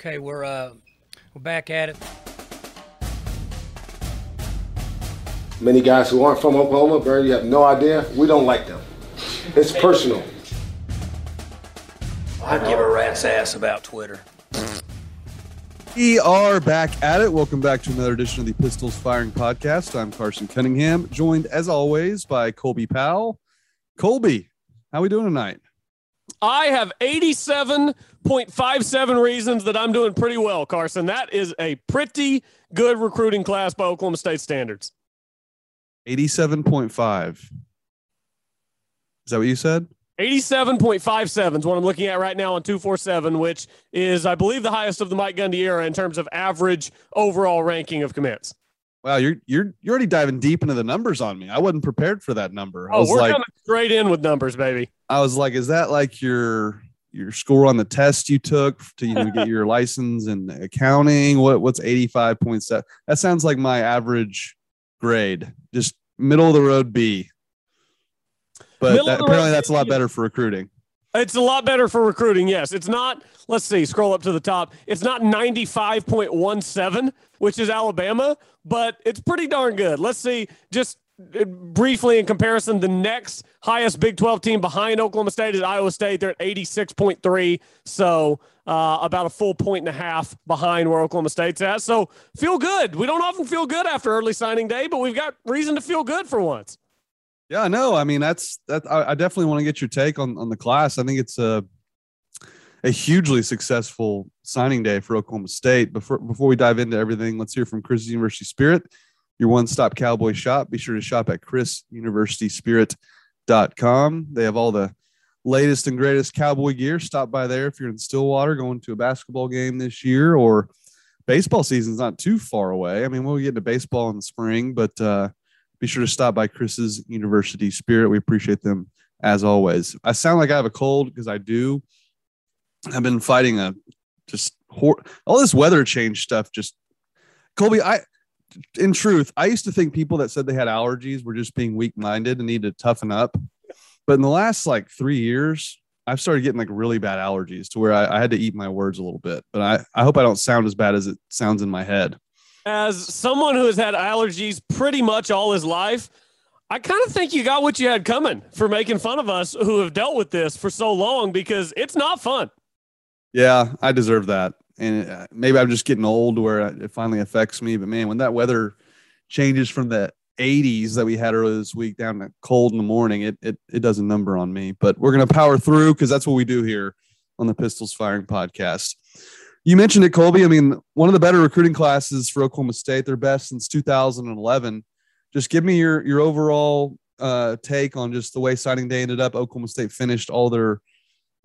Okay, we're uh, we're back at it. Many guys who aren't from Oklahoma, Barry, you have no idea. We don't like them. It's personal. I'd give a rat's ass about Twitter. We are back at it. Welcome back to another edition of the Pistols Firing Podcast. I'm Carson Cunningham, joined as always by Colby Powell. Colby, how are we doing tonight? I have 87.57 reasons that I'm doing pretty well, Carson. That is a pretty good recruiting class by Oklahoma State standards. 87.5. Is that what you said? 87.57 is what I'm looking at right now on 247, which is, I believe, the highest of the Mike Gundy era in terms of average overall ranking of commits. Wow, you're you're you're already diving deep into the numbers on me. I wasn't prepared for that number. I Oh, we're like, coming straight in with numbers, baby. I was like, is that like your your score on the test you took to you know get your license in accounting? What what's 85.7? That sounds like my average grade. Just middle of the road B. But that, apparently that's a lot better for recruiting. It's a lot better for recruiting. Yes, it's not. Let's see. Scroll up to the top. It's not 95.17, which is Alabama, but it's pretty darn good. Let's see. Just uh, briefly in comparison, the next highest Big 12 team behind Oklahoma State is Iowa State. They're at 86.3, so uh, about a full point and a half behind where Oklahoma State's at. So feel good. We don't often feel good after early signing day, but we've got reason to feel good for once. Yeah, no, I mean that's that. I, I definitely want to get your take on on the class. I think it's a a hugely successful signing day for Oklahoma State. Before before we dive into everything, let's hear from Chris University Spirit, your one stop cowboy shop. Be sure to shop at chrisuniversityspirit.com. They have all the latest and greatest cowboy gear. Stop by there if you're in Stillwater going to a basketball game this year or baseball season's not too far away. I mean, we'll get into baseball in the spring, but uh, be sure to stop by Chris's University Spirit. We appreciate them as always. I sound like I have a cold because I do. I've been fighting a just hor- all this weather change stuff. Just Colby, I in truth, I used to think people that said they had allergies were just being weak minded and need to toughen up. But in the last like three years, I've started getting like really bad allergies to where I, I had to eat my words a little bit. But I, I hope I don't sound as bad as it sounds in my head. As someone who has had allergies pretty much all his life, I kind of think you got what you had coming for making fun of us who have dealt with this for so long because it's not fun. Yeah, I deserve that. And uh, maybe I'm just getting old where it finally affects me. But man, when that weather changes from the 80s that we had earlier this week down to cold in the morning, it it, it does a number on me. But we're gonna power through because that's what we do here on the Pistols Firing Podcast. You mentioned it, Colby. I mean, one of the better recruiting classes for Oklahoma State. Their best since 2011. Just give me your your overall uh, take on just the way signing day ended up. Oklahoma State finished all their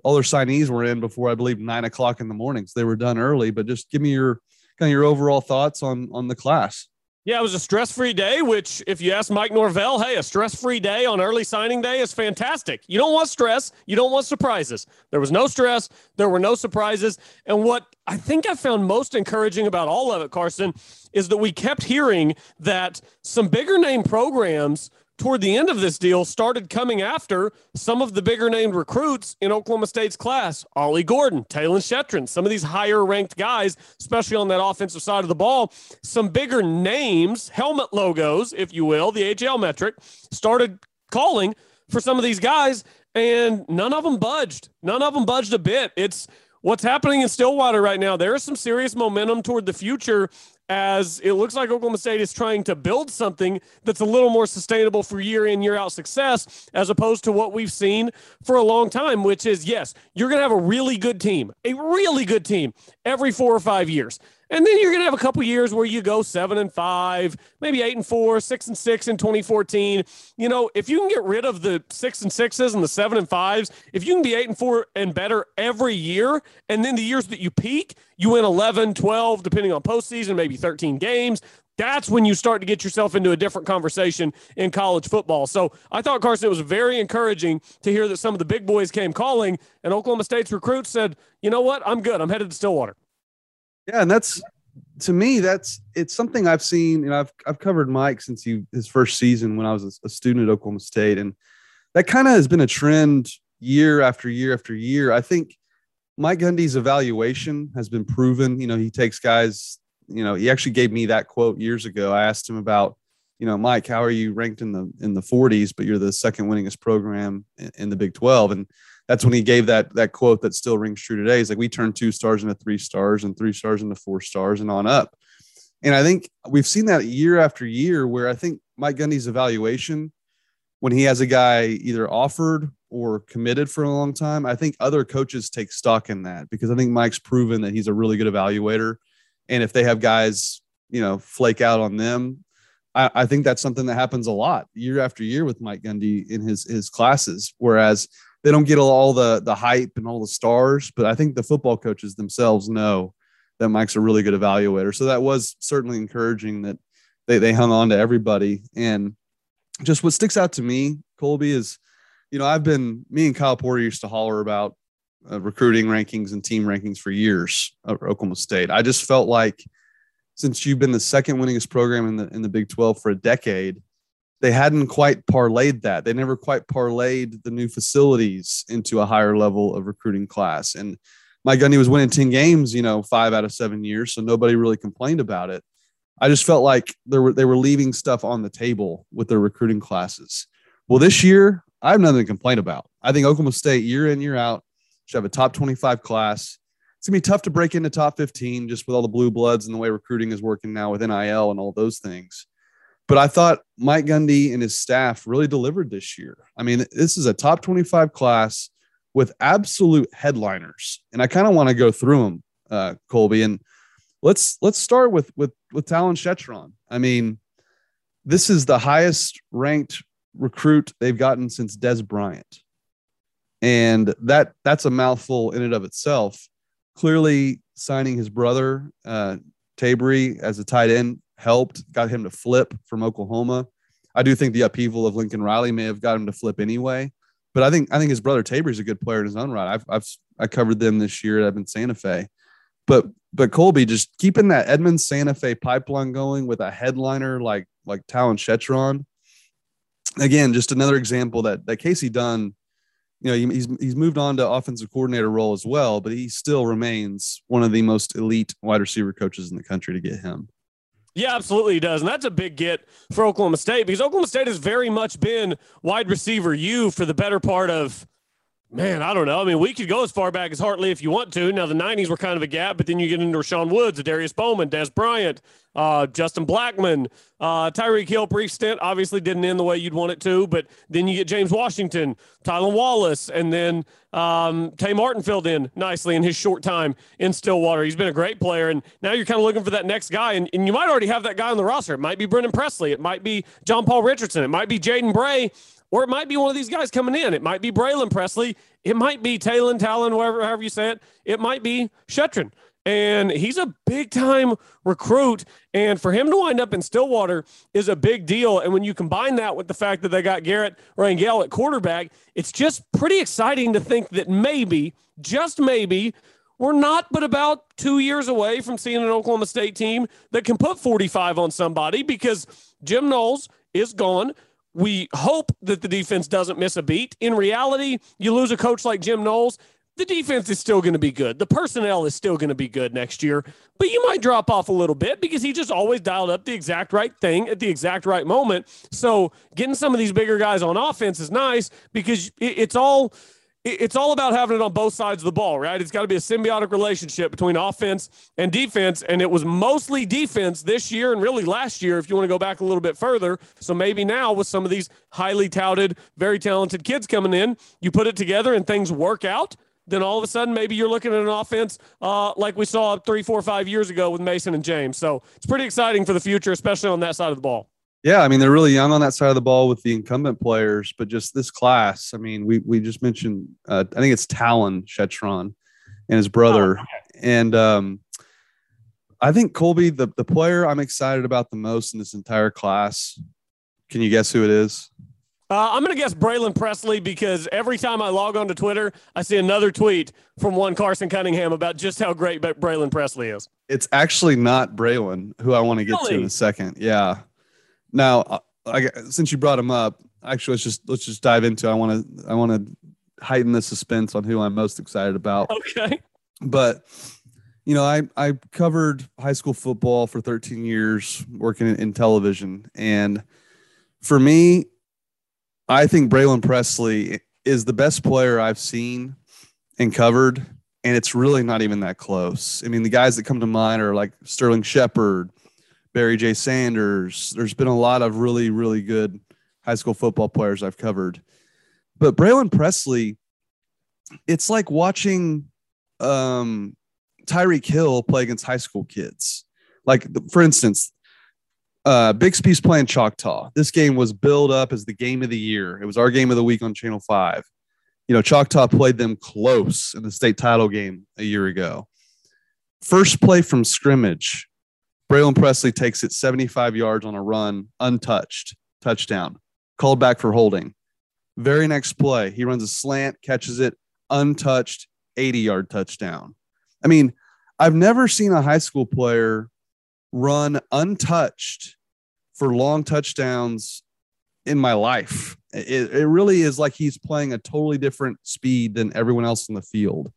all their signees were in before I believe nine o'clock in the morning. So they were done early. But just give me your kind of your overall thoughts on on the class. Yeah, it was a stress free day, which, if you ask Mike Norvell, hey, a stress free day on early signing day is fantastic. You don't want stress, you don't want surprises. There was no stress, there were no surprises. And what I think I found most encouraging about all of it, Carson, is that we kept hearing that some bigger name programs toward the end of this deal started coming after some of the bigger named recruits in Oklahoma State's class. Ollie Gordon, Talyn Shettron, some of these higher ranked guys, especially on that offensive side of the ball, some bigger names, helmet logos, if you will, the HL metric, started calling for some of these guys, and none of them budged. None of them budged a bit. It's what's happening in Stillwater right now. There is some serious momentum toward the future as it looks like Oklahoma State is trying to build something that's a little more sustainable for year in, year out success, as opposed to what we've seen for a long time, which is yes, you're going to have a really good team, a really good team every four or five years. And then you're going to have a couple years where you go seven and five, maybe eight and four, six and six in 2014. You know, if you can get rid of the six and sixes and the seven and fives, if you can be eight and four and better every year, and then the years that you peak, you win 11, 12, depending on postseason, maybe 13 games. That's when you start to get yourself into a different conversation in college football. So I thought, Carson, it was very encouraging to hear that some of the big boys came calling, and Oklahoma State's recruits said, you know what? I'm good. I'm headed to Stillwater. Yeah, and that's to me that's it's something I've seen. You know, I've I've covered Mike since he his first season when I was a, student at Oklahoma State, and that kind of has been a trend year after year after year. I think Mike Gundy's evaluation has been proven. You know, he takes guys. You know, he actually gave me that quote years ago. I asked him about, you know, Mike, how are you ranked in the in the 40s, but you're the second winningest program in, in the Big 12, and that's when he gave that that quote that still rings true today. He's like, we turned two stars into three stars, and three stars into four stars, and on up. And I think we've seen that year after year, where I think Mike Gundy's evaluation, when he has a guy either offered or committed for a long time, I think other coaches take stock in that because I think Mike's proven that he's a really good evaluator. And if they have guys, you know, flake out on them, I, I think that's something that happens a lot year after year with Mike Gundy in his his classes. Whereas they don't get all the the hype and all the stars, but I think the football coaches themselves know that Mike's a really good evaluator. So that was certainly encouraging that they they hung on to everybody. And just what sticks out to me, Colby, is you know I've been me and Kyle Porter used to holler about uh, recruiting rankings and team rankings for years at Oklahoma State. I just felt like since you've been the second winningest program in the in the Big 12 for a decade, they hadn't quite parlayed that. They never quite parlayed the new facilities into a higher level of recruiting class. And Mike Gundy was winning 10 games, you know, five out of seven years. So nobody really complained about it. I just felt like they were, they were leaving stuff on the table with their recruiting classes. Well, this year, I have nothing to complain about. I think Oklahoma State, year in, year out, should have a top 25 class. It's going to be tough to break into top 15 just with all the blue bloods and the way recruiting is working now with NIL and all those things. But I thought Mike Gundy and his staff really delivered this year. I mean, this is a top 25 class with absolute headliners, and I kind of want to go through them, uh, Colby. And let's let's start with with with Talyn Shettron. I mean, this is the highest ranked recruit they've gotten since Dez Bryant, and that that's a mouthful in and of itself. Clearly, signing his brother uh, Tabrey as a tight end helped, got him to flip from Oklahoma. I do think the upheaval of Lincoln Riley may have got him to flip anyway. But I think I think his brother Tabor is a good player in his own right. I've I've I covered them this year. I've been Santa Fe, but but Colby just keeping that Edmond Santa Fe pipeline going with a headliner like like Talyn Shettron. Again, just another example that that Kasey Dunn, you know, he's he's moved on to offensive coordinator role as well, but he still remains one of the most elite wide receiver coaches in the country to get him. Yeah, absolutely he does. And that's a big get for Oklahoma State because Oklahoma State has very much been wide receiver you for the better part of Man, I don't know. I mean, we could go as far back as Hart Lee if you want to. Now, the 90s were kind of a gap, but then you get into Rashaun Woods, Darius Bowman, Dez Bryant, uh, Justin Blackmon, uh, Tyreek Hill, brief stint, obviously didn't end the way you'd want it to, but then you get James Washington, Tylan Wallace, and then um, Tay Martin filled in nicely in his short time in Stillwater. He's been a great player, and now you're kind of looking for that next guy, and, and you might already have that guy on the roster. It might be Brennan Presley. It might be John Paul Richardson. It might be Jaden Bray or it might be one of these guys coming in. It might be Braylon Presley. It might be Talyn, Talyn, whatever, however you say it. It might be Shettron. And he's a big time recruit. And for him to wind up in Stillwater is a big deal. And when you combine that with the fact that they got Garret Rangel at quarterback, it's just pretty exciting to think that maybe, just maybe, we're not but about two years away from seeing an Oklahoma State team that can put 45 on somebody because Jim Knowles is gone we hope that the defense doesn't miss a beat. In reality, you lose a coach like Jim Knowles, the defense is still going to be good. The personnel is still going to be good next year, but you might drop off a little bit because he just always dialed up the exact right thing at the exact right moment. So getting some of these bigger guys on offense is nice because it's all it's all about having it on both sides of the ball, right? It's got to be a symbiotic relationship between offense and defense. And it was mostly defense this year and really last year, if you want to go back a little bit further. So maybe now with some of these highly touted, very talented kids coming in, you put it together and things work out. Then all of a sudden, maybe you're looking at an offense uh, like we saw three, four, five years ago with Mason and James. So it's pretty exciting for the future, especially on that side of the ball. Yeah, I mean they're really young on that side of the ball with the incumbent players, but just this class. I mean, we we just mentioned uh, I think it's Talyn Shettron and his brother, oh, okay. and um, I think Colby, the the player I'm excited about the most in this entire class. Can you guess who it is? Uh, I'm going to guess Braylon Presley because every time I log on to Twitter, I see another tweet from one Carson Cunningham about just how great Braylon Presley is. It's actually not Braylon, who I want to get really? to in a second. Yeah. Now, uh, I, since you brought him up, actually, let's just let's just dive into. I want to I want to heighten the suspense on who I'm most excited about. Okay. But you know, I I covered high school football for 13 years, working in, in television, and for me, I think Braylon Presley is the best player I've seen and covered, and it's really not even that close. I mean, the guys that come to mind are like Sterling Shepard, Barry J. Sanders. There's been a lot of really, really good high school football players I've covered. But Braylon Presley, it's like watching um, Tyreek Hill play against high school kids. Like, for instance, uh, Bixby's playing Choctaw. This game was billed up as the game of the year. It was our game of the week on Channel 5. You know, Choctaw played them close in the state title game a year ago. First play from scrimmage, Braylon Presley takes it 75 yards on a run, untouched, touchdown, called back for holding. Very next play, he runs a slant, catches it, untouched, 80 yard touchdown. I mean, I've never seen a high school player run untouched for long touchdowns in my life. It, it really is like he's playing a totally different speed than everyone else in the field.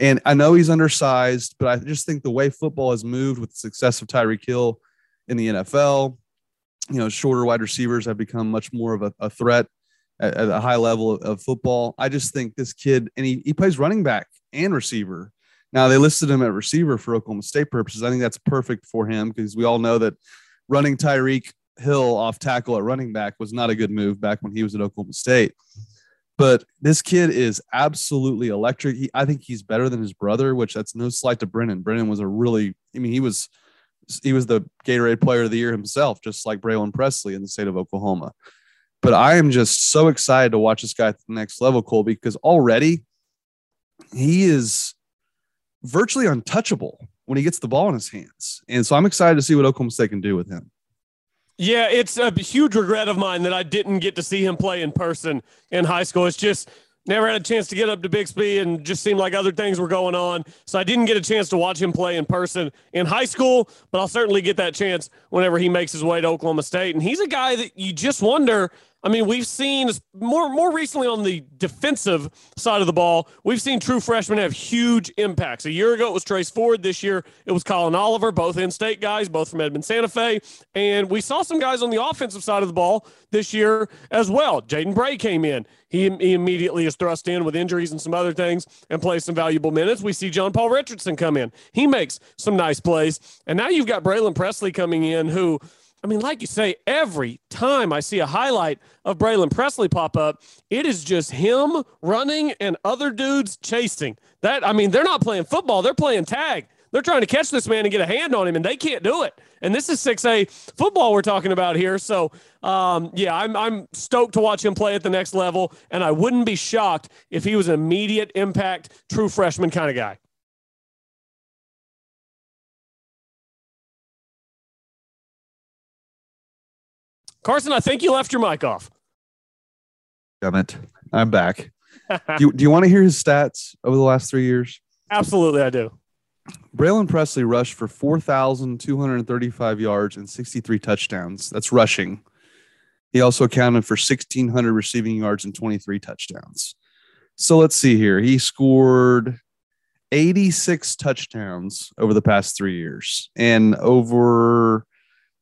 And I know he's undersized, but I just think the way football has moved with the success of Tyreek Hill in the NFL, you know, shorter wide receivers have become much more of a, a threat at, at, a high level of, of, football. I just think this kid, and he, he plays running back and receiver. Now they listed him at receiver for Oklahoma State purposes. I think that's perfect for him because we all know that running Tyreek Hill off tackle at running back was not a good move back when he was at Oklahoma State. But this kid is absolutely electric. He, I think he's better than his brother, which that's no slight to Brennan. Brennan was a really, I mean, he was he was the Gatorade Player of the Year himself, just like Braylon Presley in the state of Oklahoma. But I am just so excited to watch this guy at the next level, Cole, because already he is virtually untouchable when he gets the ball in his hands. And so I'm excited to see what Oklahoma State can do with him. Yeah, it's a huge regret of mine that I didn't get to see him play in person in high school. It's just never had a chance to get up to Bixby and just seemed like other things were going on. So I didn't get a chance to watch him play in person in high school, but I'll certainly get that chance whenever he makes his way to Oklahoma State. And he's a guy that you just wonder I mean, we've seen more more recently on the defensive side of the ball, we've seen true freshmen have huge impacts. A year ago, it was Trace Ford. This year, it was Collin Oliver, both in-state guys, both from Edmond Santa Fe. And we saw some guys on the offensive side of the ball this year as well. Jaden Bray came in. He, he immediately is thrust in with injuries and some other things and plays some valuable minutes. We see John Paul Richardson come in. He makes some nice plays. And now you've got Braylon Presley coming in who – I mean, like you say, every time I see a highlight of Braylon Presley pop up, it is just him running and other dudes chasing. That I mean, they're not playing football; they're playing tag. They're trying to catch this man and get a hand on him, and they can't do it. And this is 6A football we're talking about here. So, um, yeah, I'm, I'm stoked to watch him play at the next level. And I wouldn't be shocked if he was an immediate impact, true freshman kind of guy. Carson, I think you left your mic off. Damn it. I'm back. do, you, do you want to hear his stats over the last three years? Absolutely, I do. Braylon Presley rushed for 4,235 yards and 63 touchdowns. That's rushing. He also accounted for 1,600 receiving yards and 23 touchdowns. So let's see here. He scored 86 touchdowns over the past three years and over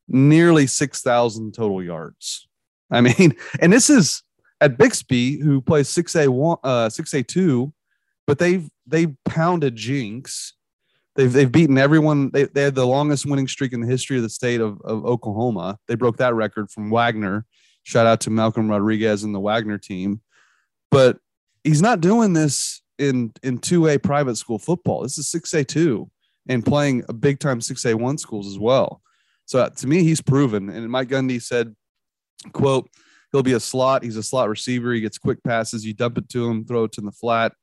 nearly 6,000 total yards. I mean, and this is at Bixby, who plays 6A one, uh, 6A two, but they've they pounded Jenks. They've they've beaten everyone. They, they had the longest winning streak in the history of the state of, of Oklahoma. They broke that record from Wagoner. Shout out to Malcolm Rodriguez and the Wagoner team. But he's not doing this in in 2A private school football. This is 6A two and playing a big time 6A one schools as well. So uh, to me, he's proven. And Mike Gundy said, quote, he'll be a slot. He's a slot receiver. He gets quick passes. You dump it to him, throw it to the flat,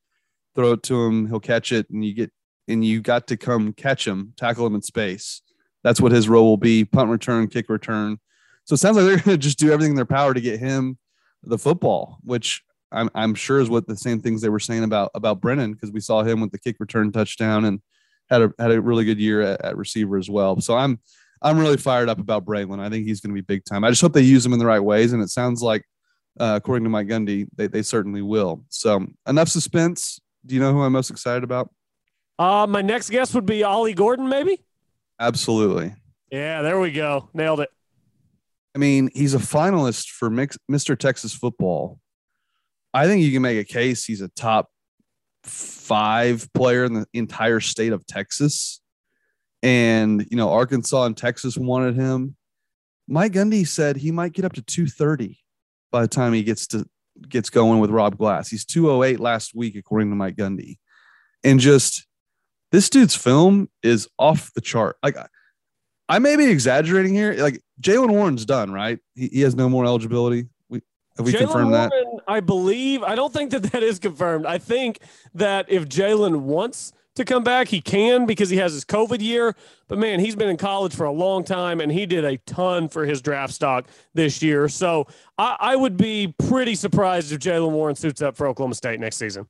throw it to him. He'll catch it. And you get, and you got to come catch him, tackle him in space. That's what his role will be punt return, kick return. So it sounds like they're going to just do everything in their power to get him the football, which I'm, I'm sure is what the same things they were saying about, about Brennan, because we saw him with the kick return touchdown and had a, had a really good year at, at receiver as well. So I'm, I'm really fired up about Braylon. I think he's going to be big time. I just hope they use him in the right ways. And it sounds like uh, according to Mike Gundy, they, they certainly will. So enough suspense. Do you know who I'm most excited about? Uh, my next guess would be Ollie Gordon, maybe. Absolutely. Yeah, there we go. Nailed it. I mean, he's a finalist for mix, Mr. Texas football. I think you can make a case he's a top five player in the entire state of Texas. And, you know, Arkansas and Texas wanted him. Mike Gundy said he might get up to 230 by the time he gets to gets going with Rob Glass. He's 208 last week, according to Mike Gundy. And just this dude's film is off the chart. Like I may be exaggerating here. Like Jaylen Warren's done, right? He, he has no more eligibility. We have we Jaylen confirmed Warren, that? I believe. I don't think that that is confirmed. I think that if Jaylen wants to come back, he can because he has his COVID year. But man, he's been in college for a long time and he did a ton for his draft stock this year. So I, I would be pretty surprised if Jaylen Warren suits up for Oklahoma State next season.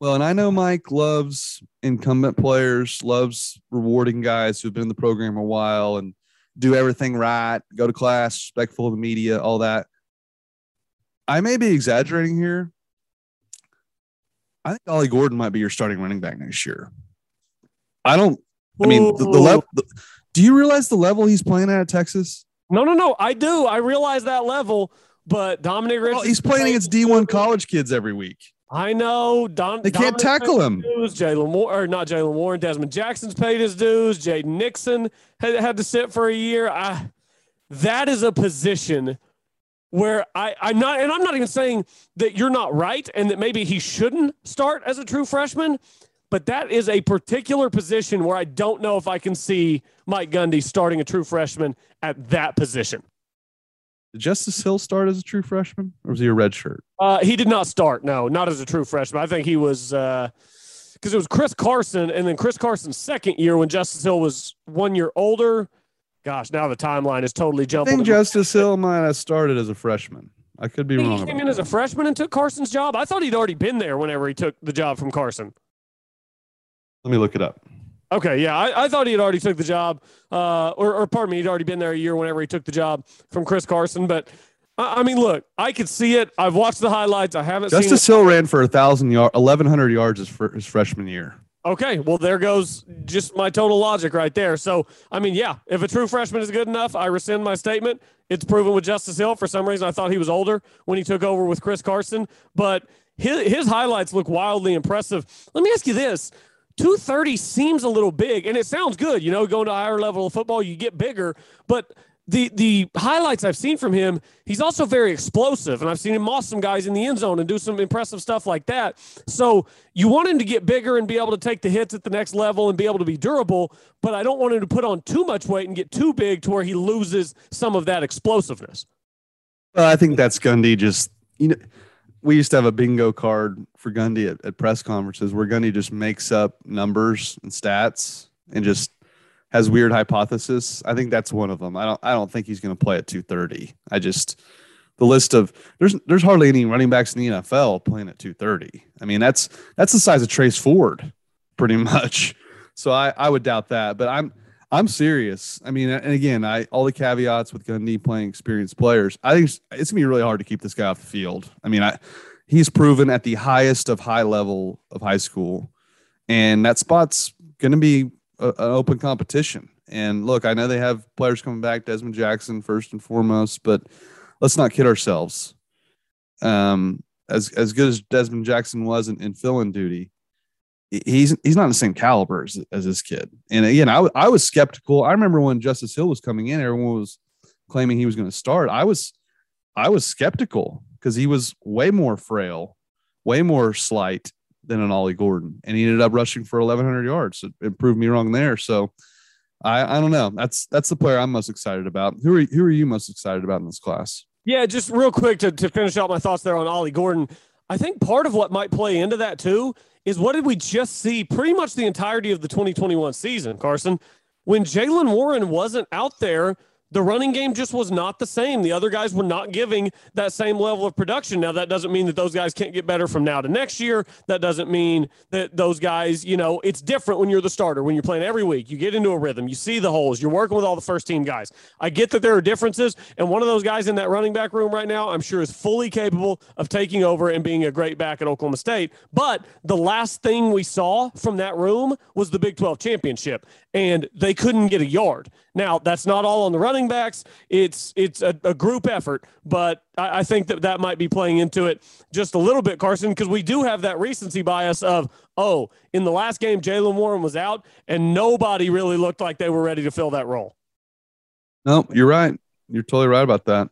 Well, and I know Mike loves incumbent players, loves rewarding guys who've been in the program a while and do everything right, go to class, respectful of the media, all that. I may be exaggerating here. I think Ollie Gordon might be your starting running back next year. I don't. I mean, the, the level. Do you realize the level he's playing at, at Texas? No, no, no. I do. I realize that level, but Dominic Richardson. Well, he's playing against D1 college kids every week. I know. Don, they can't Dominic tackle him. Dues, Jalen Moore, or not Jaylen Warren. Dezmon Jackson's paid his dues. Jaden Nixon had, had to sit for a year. I, that is a position where I, I'm not, and I'm not even saying that you're not right and that maybe he shouldn't start as a true freshman, but that is a particular position where I don't know if I can see Mike Gundy starting a true freshman at that position. Did Justice Hill start as a true freshman, or was he a red shirt? Uh, he did not start. No, not as a true freshman. I think he was because uh, it was Chris Carson, and then Chris Carson's second year when Justice Hill was one year older. Gosh, now the timeline is totally I jumping. think Justice Hill might have started as a freshman. I could be He wrong. He came in as a freshman and took Carson's job. I thought he'd already been there whenever he took the job from Carson. Let me look it up. Okay, yeah, I, I thought he had already took the job, uh, or, or pardon me, he'd already been there a year whenever he took the job from Chris Carson. But I, I mean, look, I could see it. I've watched the highlights. I haven't Justice. Hill ran for a thousand yard, eleven hundred yards his, his freshman year. Okay, well, there goes just my total logic right there. So, I mean, yeah, if a true freshman is good enough, I rescind my statement. It's proven with Justice Hill. For some reason, I thought he was older when he took over with Chris Carson, but his, his highlights look wildly impressive. Let me ask you this 230 seems a little big, and it sounds good. You know, going to higher level of football, you get bigger, but the the highlights I've seen from him, he's also very explosive, and I've seen him moss some guys in the end zone and do some impressive stuff like that. So you want him to get bigger and be able to take the hits at the next level and be able to be durable, but I don't want him to put on too much weight and get too big to where he loses some of that explosiveness. Well, I think that's Gundy. Just you know, we used to have a bingo card for Gundy at, at press conferences where Gundy just makes up numbers and stats and just has weird hypothesis. I think that's one of them. I don't. I don't think he's going to play at two thirty. I just the list of there's there's hardly any running backs in the NFL playing at two thirty. I mean that's that's the size of Trace Ford, pretty much. So I I would doubt that. But I'm I'm serious. I mean, and again, I all the caveats with Gundy playing experienced players. I think it's, it's gonna be really hard to keep this guy off the field. I mean, I he's proven at the highest of high level of high school, and that spot's gonna be a, an open competition. And look, I know they have players coming back, Dezmon Jackson first and foremost, but let's not kid ourselves. Um, as as good as Dezmon Jackson was in, in fill-in duty, he's he's not the same caliber as, as this kid. And again, I, w- I was skeptical. I remember when Justice Hill was coming in, everyone was claiming he was going to start. I was I was skeptical because he was way more frail, way more slight than an Ollie Gordon, and he ended up rushing for 1,100 yards. It, it proved me wrong there. So I I don't know. That's that's the player I'm most excited about. Who are who are you most excited about in this class? Yeah, just real quick to, to finish out my thoughts there on Ollie Gordon. I think part of what might play into that too is what did we just see pretty much the entirety of the 2021 season, Carson? When Jaylen Warren wasn't out there, the running game just was not the same. The other guys were not giving that same level of production. Now, that doesn't mean that those guys can't get better from now to next year. That doesn't mean that those guys, you know, it's different when you're the starter, when you're playing every week. You get into a rhythm, you see the holes, you're working with all the first team guys. I get that there are differences. And one of those guys in that running back room right now, I'm sure is fully capable of taking over and being a great back at Oklahoma State. But the last thing we saw from that room was the Big 12 championship, and they couldn't get a yard. Now, that's not all on the running backs. It's it's a, a group effort, but I, I, think that that might be playing into it just a little bit, Carson, because we do have that recency bias of, oh, in the last game, Jaylen Warren was out, and nobody really looked like they were ready to fill that role. No, you're right. You're totally right about that.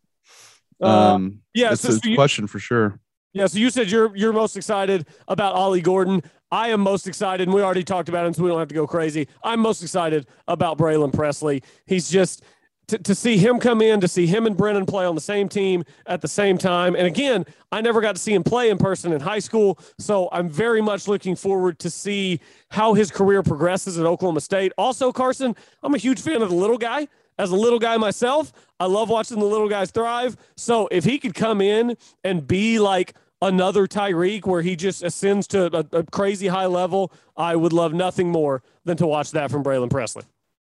Uh, um, yeah, it's a question for sure. Yeah, so you said you're you're most excited about Ollie Gordon. I am most excited, and we already talked about him, so we don't have to go crazy. I'm most excited about Braylon Presley. He's just to, to see him come in, to see him and Brennan play on the same team at the same time. And again, I never got to see him play in person in high school. So I'm very much looking forward to see how his career progresses at Oklahoma State. Also, Carson, I'm a huge fan of the little guy. As a little guy myself, I love watching the little guys thrive. So if he could come in and be like another Tyreek where he just ascends to a, a crazy high level, I would love nothing more than to watch that from Braylon Presley.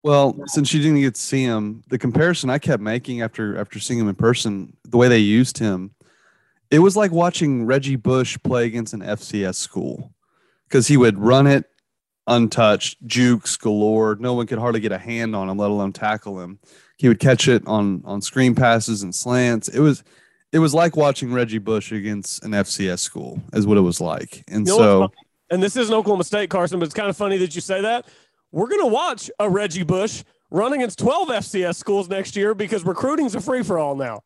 Well, since you didn't get to see him, the comparison I kept making after after seeing him in person, the way they used him, it was like watching Reggie Bush play against an FCS school because he would run it untouched, jukes galore. No one could hardly get a hand on him, let alone tackle him. He would catch it on on screen passes and slants. It was it was like watching Reggie Bush against an FCS school, is what it was like. And you know so, and this is an Oklahoma State, Carson, but it's kind of funny that you say that. We're gonna watch a Reggie Bush run against 12 FCS schools next year because recruiting's a free for all now.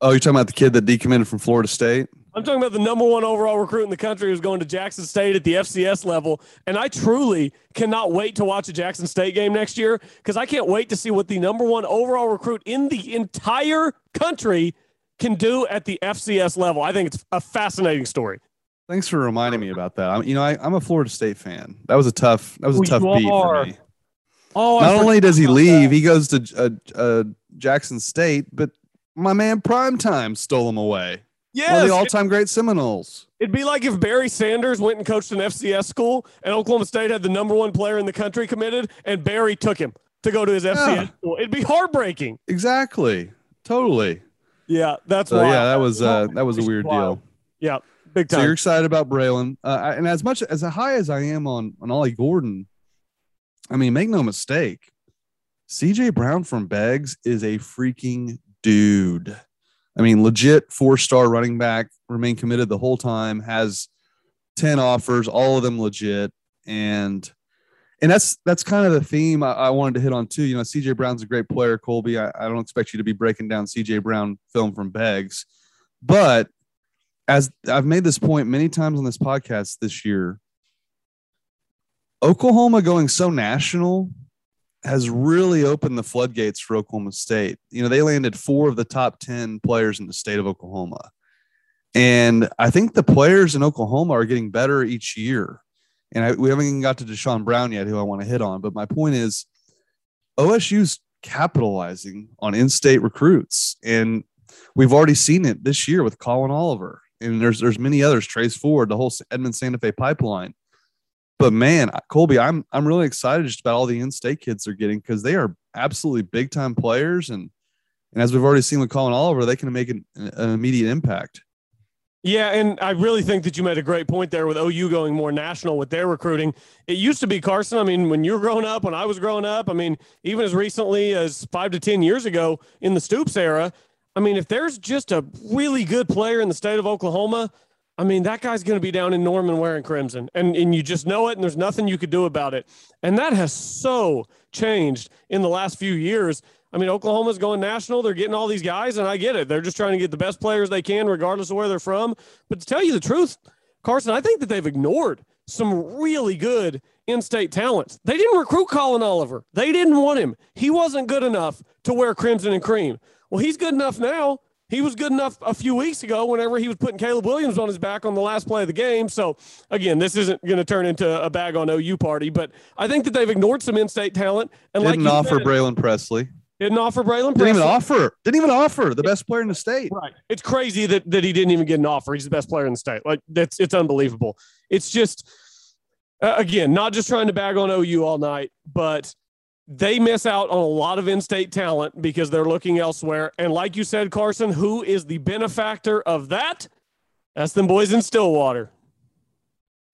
Oh, you're talking about the kid that decommitted from Florida State? I'm talking about the number one overall recruit in the country who's going to Jackson State at the FCS level. And I truly cannot wait to watch a Jackson State game next year because I can't wait to see what the number one overall recruit in the entire country can do at the FCS level. I think it's a fascinating story. Thanks for reminding me about that. I'm, you know, I, am a Florida State fan. That was a tough. That was a tough beat are. for me. Oh, not only does he leave, that. he goes to uh, uh, Jackson State, but my man Primetime stole him away. Yeah, one of the all-time great Seminoles. It'd be like if Barry Sanders went and coached an FCS school, and Oklahoma State had the number one player in the country committed, and Barry took him to go to his FCS yeah. school. It'd be heartbreaking. Exactly. Totally. Yeah, that's so, yeah. That was uh, that was a weird deal. Yeah, big time. So you're excited about Braylon, uh, and as much as high as I am on on Ollie Gordon, I mean, make no mistake, CJ Brown from Beggs is a freaking dude. I mean, legit four star running back, remain committed the whole time, has 10 offers, all of them legit. And and that's that's kind of the theme I, I wanted to hit on too. You know, CJ Brown's a great player, Colby. I, I don't expect you to be breaking down CJ Brown film from Beggs, but as I've made this point many times on this podcast this year, Oklahoma going so national has really opened the floodgates for Oklahoma State. You know, they landed four of the top 10 players in the state of Oklahoma. And I think the players in Oklahoma are getting better each year. And I, we haven't even got to Deshaun Brown yet, who I want to hit on. But my point is, OSU's capitalizing on in state recruits. And we've already seen it this year with Collin Oliver. And there's there's many others, Trace Ford, the whole Edmond Santa Fe pipeline but man, Colby, I'm I'm really excited just about all the in-state kids they're getting because they are absolutely big time players, and and as we've already seen with Collin Oliver, they can make an, an immediate impact. Yeah, and I really think that you made a great point there with OU going more national with their recruiting. It used to be Carson. I mean, when you were growing up, when I was growing up, I mean, even as recently as five to ten years ago in the Stoops era, I mean, if there's just a really good player in the state of Oklahoma I mean, that guy's going to be down in Norman wearing crimson, and, and you just know it, and there's nothing you could do about it. And that has so changed in the last few years. I mean, Oklahoma's going national. They're getting all these guys, and I get it. They're just trying to get the best players they can, regardless of where they're from. But to tell you the truth, Carson, I think that they've ignored some really good in state talents. They didn't recruit Collin Oliver, they didn't want him. He wasn't good enough to wear crimson and cream. Well, he's good enough now. He was good enough a few weeks ago whenever he was putting Caleb Williams on his back on the last play of the game. So, again, this isn't going to turn into a bag on OU party, but I think that they've ignored some in state talent. And Didn't like offer said, Braylon Presley. Didn't offer Braylon. Didn't even Presley. offer. Didn't even offer the best player in the state. Right. It's crazy that that he didn't even get an offer. He's the best player in the state. Like that's it's unbelievable. It's just uh, again, not just trying to bag on OU all night, but they miss out on a lot of in-state talent because they're looking elsewhere. And like you said, Carson, who is the benefactor of that? That's them boys in Stillwater.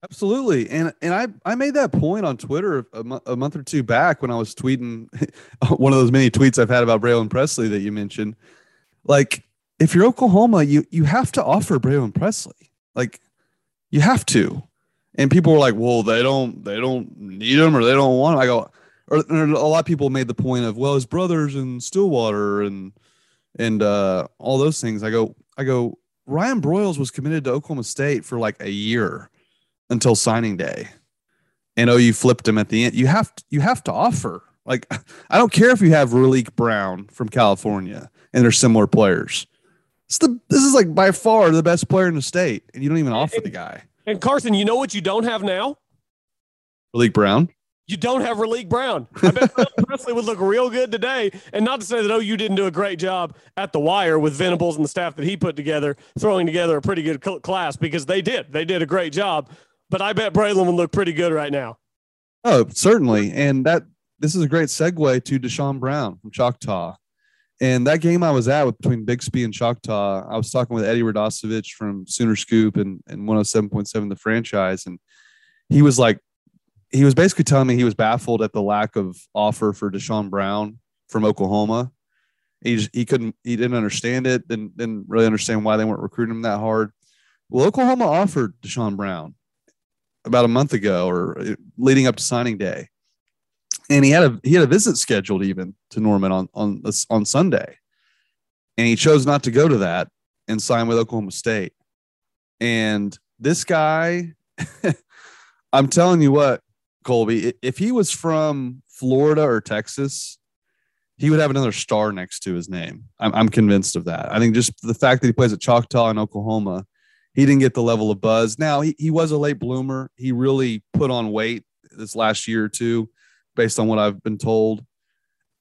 Absolutely, and and I I made that point on Twitter a, a month or two back when I was tweeting one of those many tweets I've had about Braylon Presley that you mentioned. Like, if you're Oklahoma, you you have to offer Braylon Presley. Like, you have to. And people were like, "Well, they don't they don't need him or they don't want him." I go, or, or a lot of people made the point of, "Well, his brothers in Stillwater and and uh, all those things." I go, I go. Ryan Broyles was committed to Oklahoma State for like a year until signing day and oh you flipped him at the end you have to, you have to offer like i don't care if you have Raleek brown from california and they're similar players it's the this is like by far the best player in the state and you don't even offer the guy And Carson, you know what you don't have now? Raleek brown You don't have Raleek Brown. I bet Braylon Presley would look real good today. And not to say that oh, you didn't do a great job at the wire with Venables and the staff that he put together, throwing together a pretty good cl- class because they did. They did a great job. But I bet Braylon would look pretty good right now. Oh, certainly. And that this is a great segue to Deshaun Brown from Choctaw. And that game I was at with between Bixby and Choctaw, I was talking with Eddie Radosevich from Sooner Scoop and, and 107.7 the franchise. And he was like, he was basically telling me he was baffled at the lack of offer for Deshaun Brown from Oklahoma. He just, he couldn't he didn't understand it, didn't didn't really understand why they weren't recruiting him that hard. Well, Oklahoma offered Deshaun Brown about a month ago or uh, leading up to signing day. And he had a he had a visit scheduled even to Norman on on on Sunday. And he chose not to go to that and sign with Oklahoma State. And this guy I'm telling you what, Colby, if he was from Florida or Texas, he would have another star next to his name. I'm, I'm convinced of that. I think just the fact that he plays at Choctaw in Oklahoma, he didn't get the level of buzz. Now he, he was a late bloomer. He really put on weight this last year or two, based on what I've been told.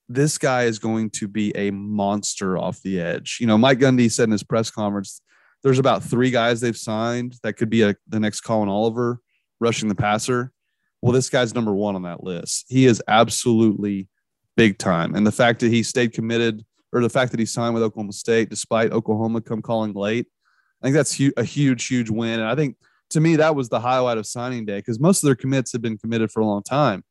This guy is going to be a monster off the edge. You know, Mike Gundy said in his press conference, there's about three guys they've signed that could be a, the next Collin Oliver rushing the passer. Well, this guy's number one on that list. He is absolutely big time. And the fact that he stayed committed or the fact that he signed with Oklahoma State despite Oklahoma come calling late, I think that's hu- a huge, huge win. And I think to me, that was the highlight of signing day because most of their commits have been committed for a long time.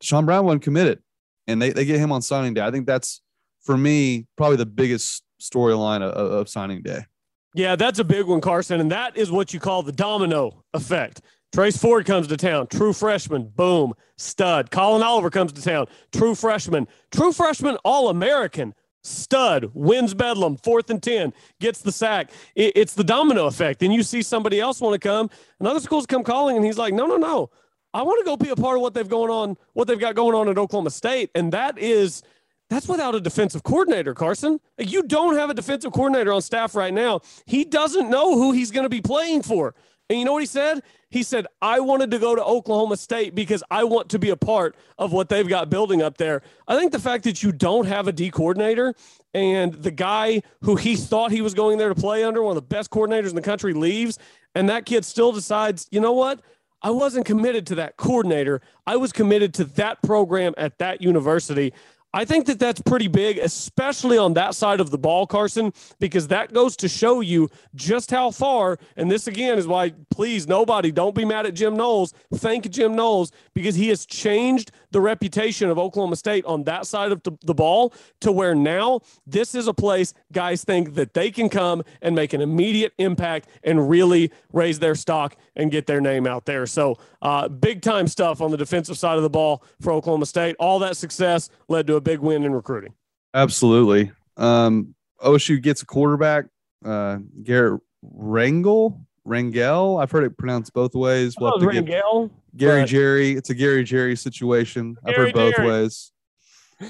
Deshaun Brown wasn't committed and they, they get him on signing day. I think that's, for me, probably the biggest storyline of, of signing day. Yeah, that's a big one, Carson. And that is what you call the domino effect. Trace Ford comes to town, true freshman, boom, stud. Collin Oliver comes to town, true freshman, true freshman, all American, stud, wins Bedlam, fourth and 10, gets the sack. It- it's the domino effect. Then you see somebody else want to come, and other schools come calling, and he's like, no, no, no. I want to go be a part of what they've going on, what they've got going on at Oklahoma State. And that is that's without a defensive coordinator, Carson. You don't have a defensive coordinator on staff right now. He doesn't know who he's going to be playing for. And you know what he said? He said, I wanted to go to Oklahoma State because I want to be a part of what they've got building up there. I think the fact that you don't have a D coordinator and the guy who he thought he was going there to play under, one of the best coordinators in the country, leaves, and that kid still decides, you know what? I wasn't committed to that coordinator. I was committed to that program at that university. I think that that's pretty big, especially on that side of the ball, Carson, because that goes to show you just how far. And this again is why, please, nobody, don't be mad at Jim Knowles. Thank Jim Knowles because he has changed the reputation of Oklahoma State on that side of the, ball to where now this is a place guys think that they can come and make an immediate impact and really raise their stock and get their name out there. So, uh, big time stuff on the defensive side of the ball for Oklahoma State. All that success led to a big win in recruiting. Absolutely. Um, OSU gets a quarterback, uh, Garret Rangel. Rangel. I've heard it pronounced both ways. We'll Oh, Rangel, Gary Jerry. It's a Gary Jerry situation. I've heard both Jerry. ways.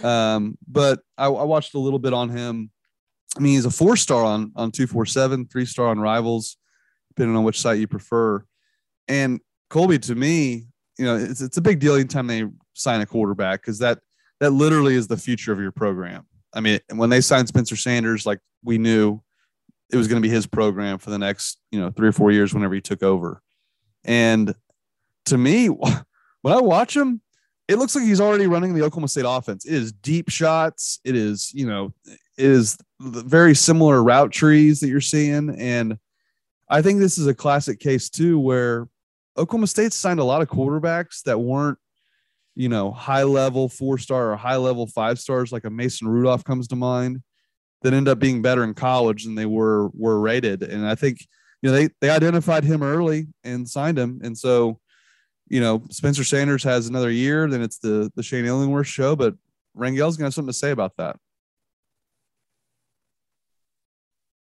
Um, but I, I watched a little bit on him. I mean, he's a four star on on two four seven, three star on Rivals, depending on which site you prefer. And Colby, to me, you know, it's it's a big deal anytime they sign a quarterback because that that literally is the future of your program. I mean, when they signed Spencer Sanders, like we knew it was going to be his program for the next, you know, three or four years whenever he took over. And to me, when I watch him, it looks like he's already running the Oklahoma State offense. It is deep shots. It is, you know, it is very similar route trees that you're seeing. And I think this is a classic case too, where Oklahoma State signed a lot of quarterbacks that weren't, you know, high level four star or high level five stars, like a Mason Rudolph comes to mind, that end up being better in college than they were were rated. And I think, you know, they they identified him early and signed him. And so, you know, Spencer Sanders has another year, then it's the the Shane Illingworth show, but Rangel's gonna have something to say about that.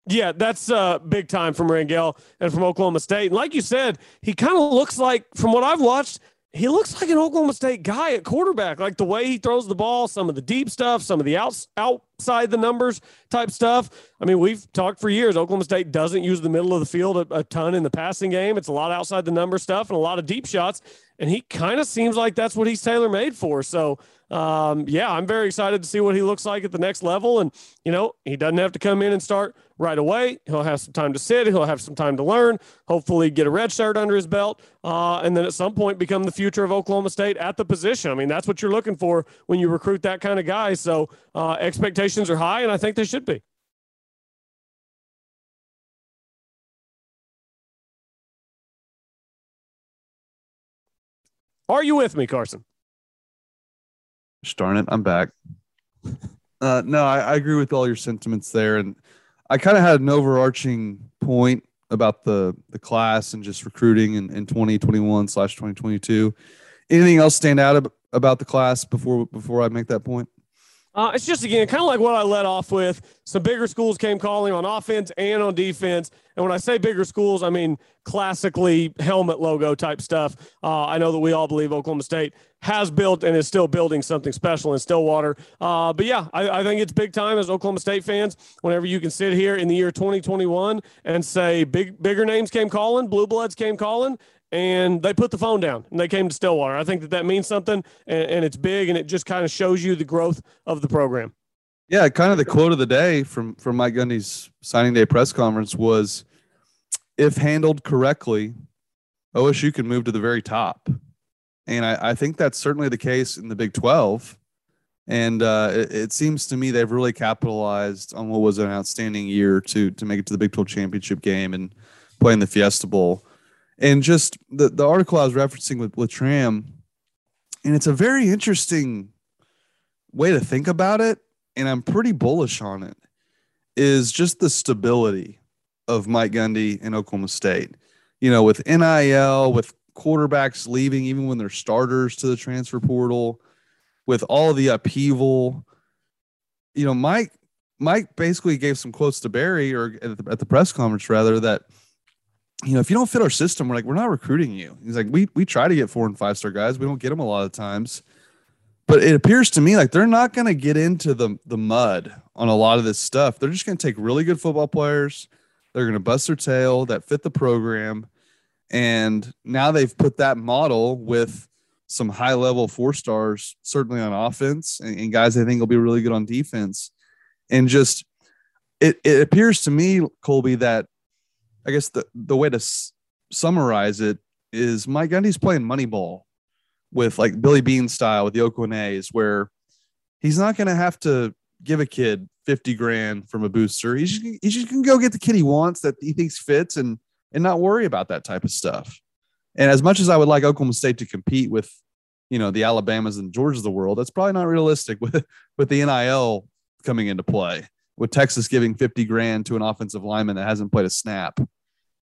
Yeah, that's uh, big time from Rangel and from Oklahoma State. And like you said, he kind of looks like, from what I've watched, he looks like an Oklahoma State guy at quarterback. Like the way he throws the ball, some of the deep stuff, some of the outs, outside the numbers type stuff. I mean, we've talked for years. Oklahoma State doesn't use the middle of the field a, a ton in the passing game. It's a lot outside the number stuff and a lot of deep shots. And he kind of seems like that's what he's tailor made for. So um, yeah, I'm very excited to see what he looks like at the next level. And, you know, he doesn't have to come in and start right away. He'll have some time to sit, he'll have some time to learn, hopefully get a red shirt under his belt, uh, and then at some point become the future of Oklahoma State at the position. I mean, that's what you're looking for when you recruit that kind of guy. So uh, expectations are high, and I think they should be. Are you with me, Carson? Darn it, I'm back. Uh, no, I, I, agree with all your sentiments there, and I kind of had an overarching point about the the class and just recruiting in, in 2021 slash 2022. Anything else stand out about the class before before I make that point? Uh, it's just again kind of like what I led off with. Some bigger schools came calling on offense and on defense. And when I say bigger schools, I mean classically helmet logo type stuff. Uh, I know that we all believe Oklahoma State has built and is still building something special in Stillwater. Uh, but yeah, I, I, think it's big time as Oklahoma State fans. Whenever you can sit here in the year 2021 and say big bigger names came calling, blue bloods came calling, and they put the phone down and they came to Stillwater. I think that that means something and, and it's big and it just kind of shows you the growth of the program. Yeah, kind of the quote of the day from from Mike Gundy's signing day press conference was, "If handled correctly, OSU can move to the very top," and I, I think that's certainly the case in the Big Twelve. And uh, it, it, seems to me they've really capitalized on what was an outstanding year to to make it to the Big Twelve championship game and playing the Fiesta Bowl and just the, the article I was referencing with, with Tram, and it's a very interesting way to think about it, and I'm pretty bullish on it, is just the stability of Mike Gundy in Oklahoma State. You know, with NIL, with quarterbacks leaving even when they're starters to the transfer portal, with all the upheaval, you know, Mike Mike basically gave some quotes to Barry or at the, at the press conference rather that – you know, if you don't fit our system, we're like, we're not recruiting you. He's like, we we try to get four and five star guys. We don't get them a lot of times. But it appears to me like they're not going to get into the the mud on a lot of this stuff. They're just going to take really good football players. They're going to bust their tail that fit the program. And now they've put that model with some high level four stars, certainly on offense, and, and guys I think will be really good on defense. And just it, it appears to me, Colby, that I guess the the way to s- summarize it is Mike Gundy's playing Moneyball with like Billy Beane style with the Oakland A's, where he's not going to have to give a kid 50 grand from a booster. He's just, he just can go get the kid he wants that he thinks fits and and not worry about that type of stuff. And as much as I would like Oklahoma State to compete with, you know, the Alabamas and Georgias of the world, that's probably not realistic with with the NIL coming into play with Texas giving 50 grand to an offensive lineman that hasn't played a snap.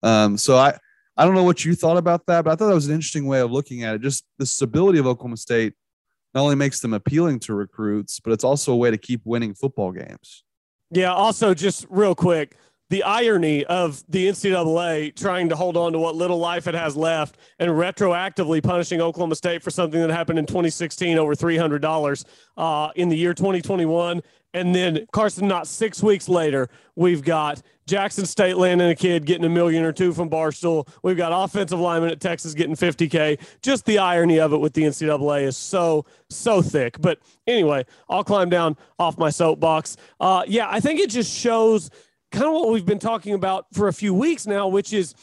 Um, so I, I don't know what you thought about that, but I thought that was an interesting way of looking at it. Just the stability of Oklahoma State not only makes them appealing to recruits, but it's also a way to keep winning football games. Yeah. Also, just real quick, the irony of the NCAA trying to hold on to what little life it has left and retroactively punishing Oklahoma State for something that happened in 2016 over $300 uh, in the year 2021. And then Carson, not six weeks later, we've got Jackson State landing a kid getting a million or two from Barstool. We've got offensive lineman at Texas getting 50K. Just the irony of it with the NCAA is so, so thick. But anyway, I'll climb down off my soapbox. Uh, yeah, I think it just shows – kind of what we've been talking about for a few weeks now, which is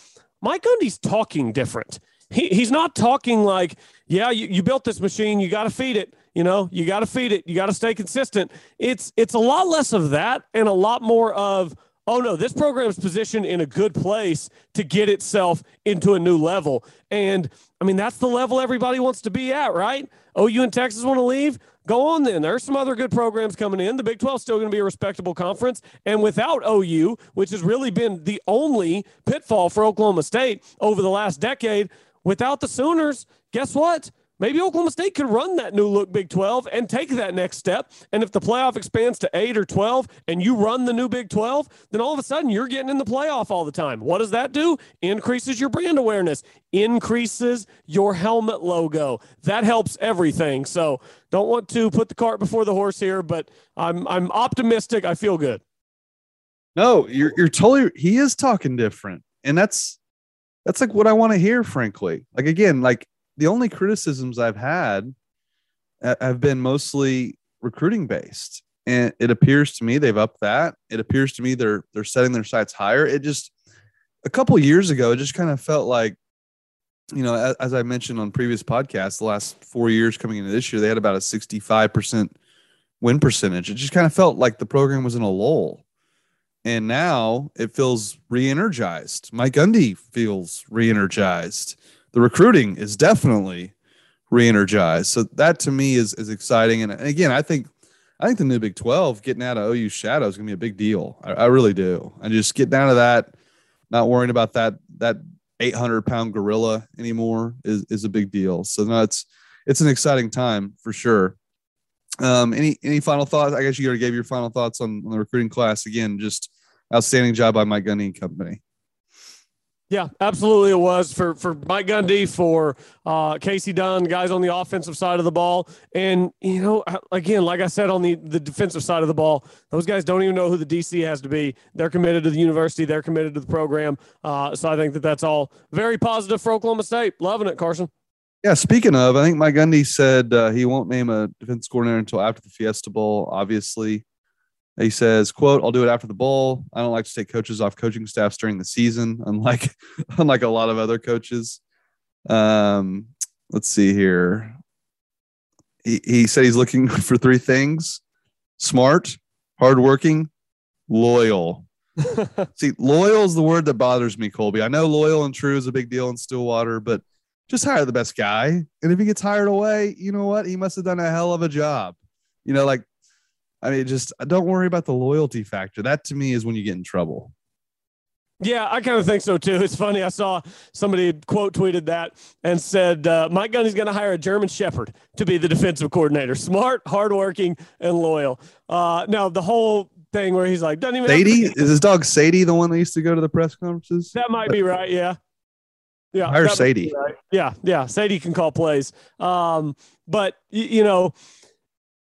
Mike Gundy's talking different. He, he's not talking like, yeah, you, you built this machine, you got to feed it. You know, you got to feed it. You got to stay consistent. It's it's a lot less of that and a lot more of, oh no, this program's positioned in a good place to get itself into a new level. And I mean, that's the level everybody wants to be at, right? Oh, OU and Texas want to leave. Go on then. There's some other good programs coming in. The Big 12 is still going to be a respectable conference. And without OU, which has really been the only pitfall for Oklahoma State over the last decade, without the Sooners, guess what? Maybe Oklahoma State could run that new look Big 12 and take that next step. And if the playoff expands to eight or 12 and you run the new Big 12, then all of a sudden you're getting in the playoff all the time. What does that do? Increases your brand awareness, increases your helmet logo. That helps everything. So don't want to put the cart before the horse here, but I'm, I'm optimistic. I feel good. No, you're, you're totally, he is talking different. And that's, that's like what I want to hear, frankly. Like, again, like, the only criticisms I've had uh, have been mostly recruiting based. And it appears to me they've upped that. It appears to me they're they're setting their sights higher. It just a couple years ago, it just kind of felt like, you know, as, as I mentioned on previous podcasts, the last four years coming into this year, they had about a 65% win percentage. It just kind of felt like the program was in a lull. And now it feels re-energized. Mike Gundy feels re-energized the recruiting is definitely re-energized. So that to me is is exciting. And again, I think I think the new Big 12 getting out of OU shadow is gonna be a big deal. I, I really do. And just get down to that, not worrying about that that 800 pound gorilla anymore is is a big deal. So no, it's it's an exciting time for sure. Um, any any final thoughts? I guess you already gave your final thoughts on, on the recruiting class. Again, just outstanding job by Mike Gundy and company. Yeah, absolutely. It was for for Mike Gundy, for uh, Kasey Dunn, guys on the offensive side of the ball, and you know, again, like I said on the the defensive side of the ball, those guys don't even know who the DC has to be. They're committed to the university. They're committed to the program. Uh, so I think that that's all very positive for Oklahoma State. Loving it, Carson. Yeah. Speaking of, I think Mike Gundy said uh, he won't name a defense coordinator until after the Fiesta Bowl. Obviously, he says, quote, I'll do it after the bowl. I don't like to take coaches off coaching staffs during the season, unlike unlike a lot of other coaches. Um, let's see here. He, he said he's looking for three things smart, hardworking, loyal. see, loyal is the word that bothers me, Colby. I know loyal and true is a big deal in Stillwater, but just hire the best guy. And if he gets hired away, you know what? He must have done a hell of a job. You know, like I mean, just don't worry about the loyalty factor. That to me is when you get in trouble. Yeah, I kind of think so too. It's funny. I saw somebody quote tweeted that and said uh, Mike Gundy's going to hire a German Shepherd to be the defensive coordinator. Smart, hardworking, and loyal. Uh, now the whole thing where he's like, doesn't even. Sadie is his dog Sadie the one that used to go to the press conferences? That might be right. Yeah. Yeah. Hire Sadie. Right. Yeah. Yeah. Sadie can call plays. Um, but you know,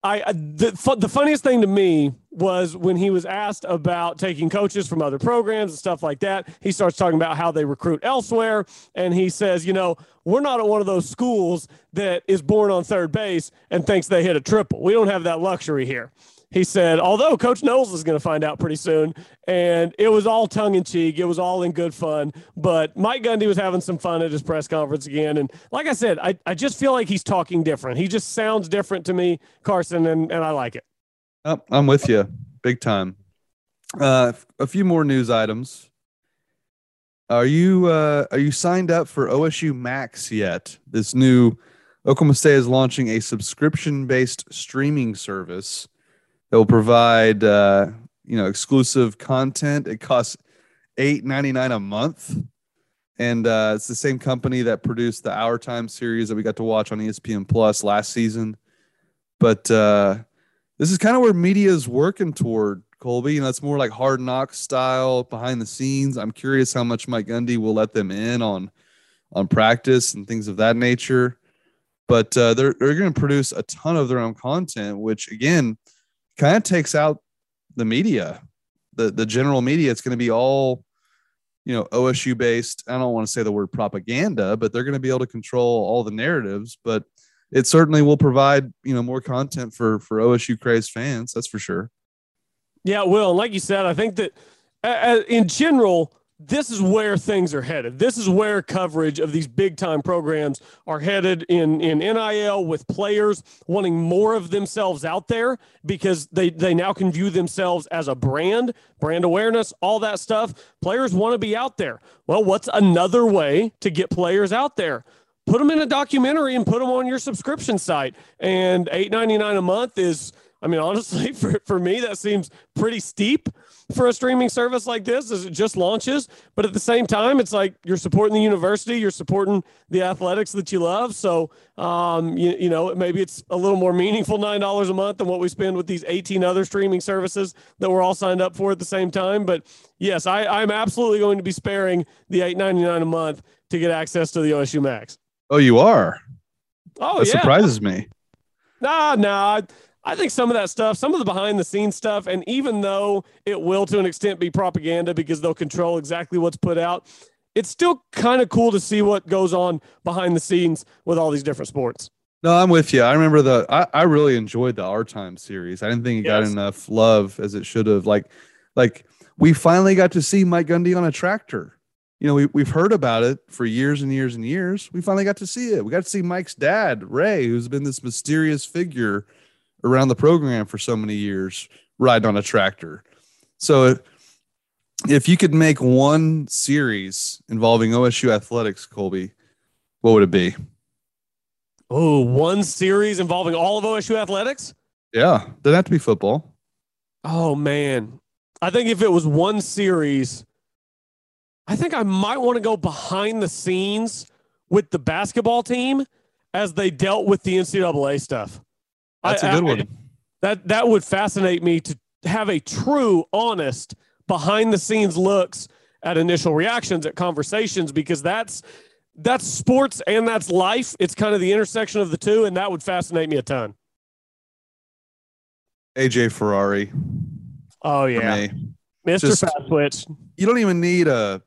I the the funniest thing to me was when he was asked about taking coaches from other programs and stuff like that. He starts talking about how they recruit elsewhere, and he says, you know, we're not at one of those schools that is born on third base and thinks they hit a triple. We don't have that luxury here he said, although Coach Knowles is going to find out pretty soon, and it was all tongue in cheek, it was all in good fun. But Mike Gundy was having some fun at his press conference again. And like I said, I, I just feel like he's talking different. He just sounds different to me, Carson, and, and I like it. Oh, I'm with you big time. Uh, a few more news items. Are you uh, are you signed up for OSU Max yet? This new Oklahoma State is launching a subscription based streaming service that will provide uh, you know exclusive content. It costs eight ninety nine a month, and uh, it's the same company that produced the Our Time series that we got to watch on ESPN Plus last season. But uh, this is kind of where media is working toward Colby. You know, it's more like hard knock style behind the scenes. I'm curious how much Mike Gundy will let them in on on practice and things of that nature. But uh, they're they're going to produce a ton of their own content, which again kind of takes out the media, the the general media. It's going to be all you know OSU based. I don't want to say the word propaganda, but they're going to be able to control all the narratives. But it certainly will provide you know more content for for OSU crazed fans. That's for sure. Yeah, it will. And like you said, I think that uh, in general, this is where things are headed. This is where coverage of these big time programs are headed in, in NIL with players wanting more of themselves out there because they, they now can view themselves as a brand, brand awareness, all that stuff. Players want to be out there. Well, what's another way to get players out there? Put them in a documentary and put them on your subscription site. And $8.99 a month is I mean, honestly, for, for me, that seems pretty steep for a streaming service like this as it just launches. But at the same time, it's like you're supporting the university, you're supporting the athletics that you love. So, um, you, you know, maybe it's a little more meaningful $9 a month than what we spend with these 18 other streaming services that we're all signed up for at the same time. But yes, I, I'm absolutely going to be sparing the $8.99 a month to get access to the OSU Max. Oh, you are? Oh, that yeah. surprises me. Nah, nah. I think some of that stuff, some of the behind the scenes stuff, and even though it will to an extent be propaganda because they'll control exactly what's put out, it's still kind of cool to see what goes on behind the scenes with all these different sports. No, I'm with you. I remember the I, I really enjoyed the Our Time series. I didn't think it got enough love as it should have. Like like we finally got to see Mike Gundy on a tractor. You know, we, we've heard about it for years and years and years. We finally got to see it. We got to see Mike's dad, Ray, who's been this mysterious figure around the program for so many years, riding on a tractor. So if, you could make one series involving OSU athletics, Colby, what would it be? Oh, one series involving all of OSU athletics? Yeah, doesn't have to be football. Oh, man. I think if it was one series, I think I might want to go behind the scenes with the basketball team as they dealt with the NCAA stuff. That's a a good one. That that would fascinate me to have a true, honest, behind the scenes looks at initial reactions, at conversations, because that's that's sports and that's life. It's kind of the intersection of the two, and that would fascinate me a ton. AJ Ferrari. Oh yeah. Mr. Just- Fast Switch. You don't even need a,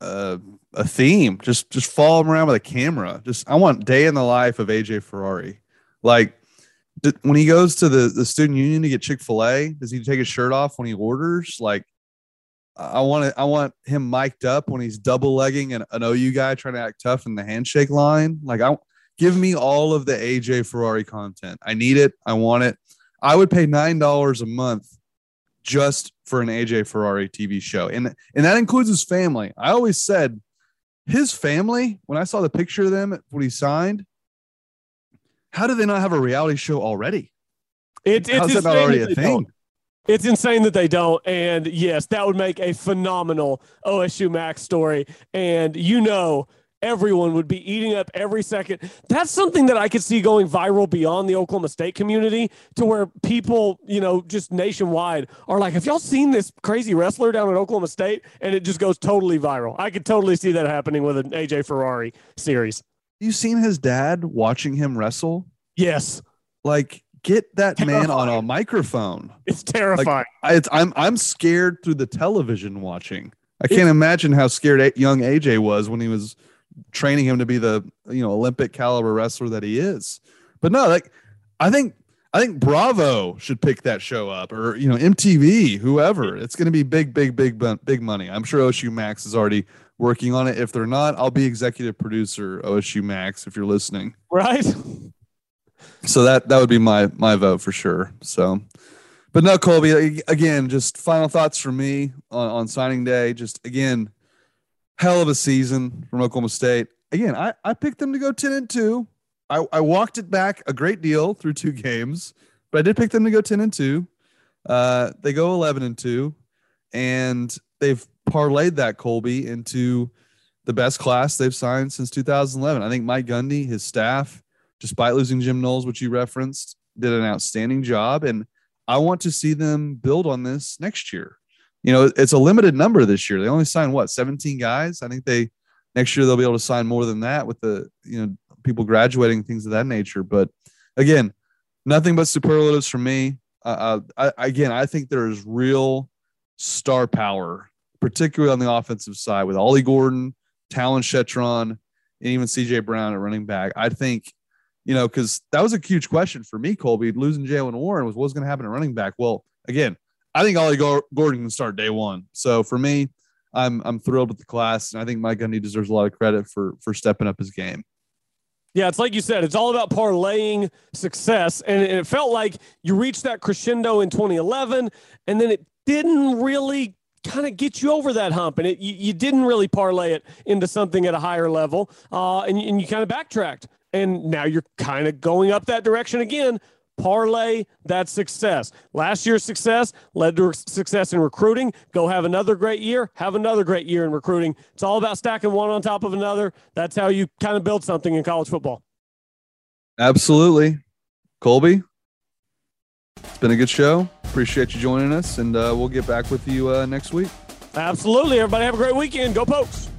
a a theme. Just just follow him around with a camera. Just I want day in the life of AJ Ferrari. Like d- when he goes to the the student union to get Chick Fil A, does he take his shirt off when he orders? Like I want it. I want him mic'd up when he's double legging an, an OU guy trying to act tough in the handshake line. Like I give me all of the AJ Ferrari content. I need it. I want it. I would pay nine dollars a month just for an AJ Ferrari TV show, and and that includes his family. I always said his family when I saw the picture of them when he signed. How do they not have a reality show already? It, it's How's that already a don't. thing? It's insane that they don't. And yes, that would make a phenomenal OSU Max story. And you know, everyone would be eating up every second. That's something that I could see going viral beyond the Oklahoma State community to where people, you know, just nationwide are like, have y'all seen this crazy wrestler down at Oklahoma State? And it just goes totally viral. I could totally see that happening with an AJ Ferrari series. You seen his dad watching him wrestle? Yes, Like, get that man on a microphone. it's terrifying. I, it's, I'm I'm scared through the television watching. I can't imagine how scared young AJ was when he was training him to be the you know Olympic caliber wrestler that he is. But no, like I think I think Bravo should pick that show up, or you know MTV, whoever. It's going to be big, big, big, big money. I'm sure OSU Max is already working on it. If they're not, I'll be executive producer OSU Max if you're listening. right? So that that would be my my vote for sure. So, but no, Colby. Again, just final thoughts from me on, on signing day. Just again, hell of a season from Oklahoma State. Again, I I picked them to go ten and two. I I walked it back a great deal through two games, but I did pick them to go ten and two. Uh, they go eleven and two, and they've parlayed that Colby into the best class they've signed since 2011. I think Mike Gundy, his staff despite losing Jim Knowles, which you referenced, did an outstanding job. And I want to see them build on this next year. You know, it's a limited number this year. They only signed what 17 guys. I think they next year they'll be able to sign more than that with the you know people graduating things of that nature. But again, nothing but superlatives from me. Uh, I, again, I think there is real star power, particularly on the offensive side with Ollie Gordon, Talyn Shettron, and even CJ Brown at running back. I think, you know, because that was a huge question for me, Colby. Losing Jaylen Warren was what's going to happen at running back. Well, again, I think Ollie Gordon can start day one. So for me, I'm I'm thrilled with the class, and I think Mike Gundy deserves a lot of credit for for stepping up his game. Yeah, it's like you said, it's all about parlaying success. And it felt like you reached that crescendo in 2011, and then it didn't really kind of get you over that hump and it, you, you, didn't really parlay it into something at a higher level uh, and, and you kind of backtracked and now you're kind of going up that direction again parlay that success. Last year's success led to success in recruiting. Go have another great year, have another great year in recruiting. It's all about stacking one on top of another. That's how you kind of build something in college football. Absolutely. Colby, it's been a good show. Appreciate you joining us, and uh, we'll get back with you uh, next week. Absolutely. Everybody have a great weekend. Go Pokes.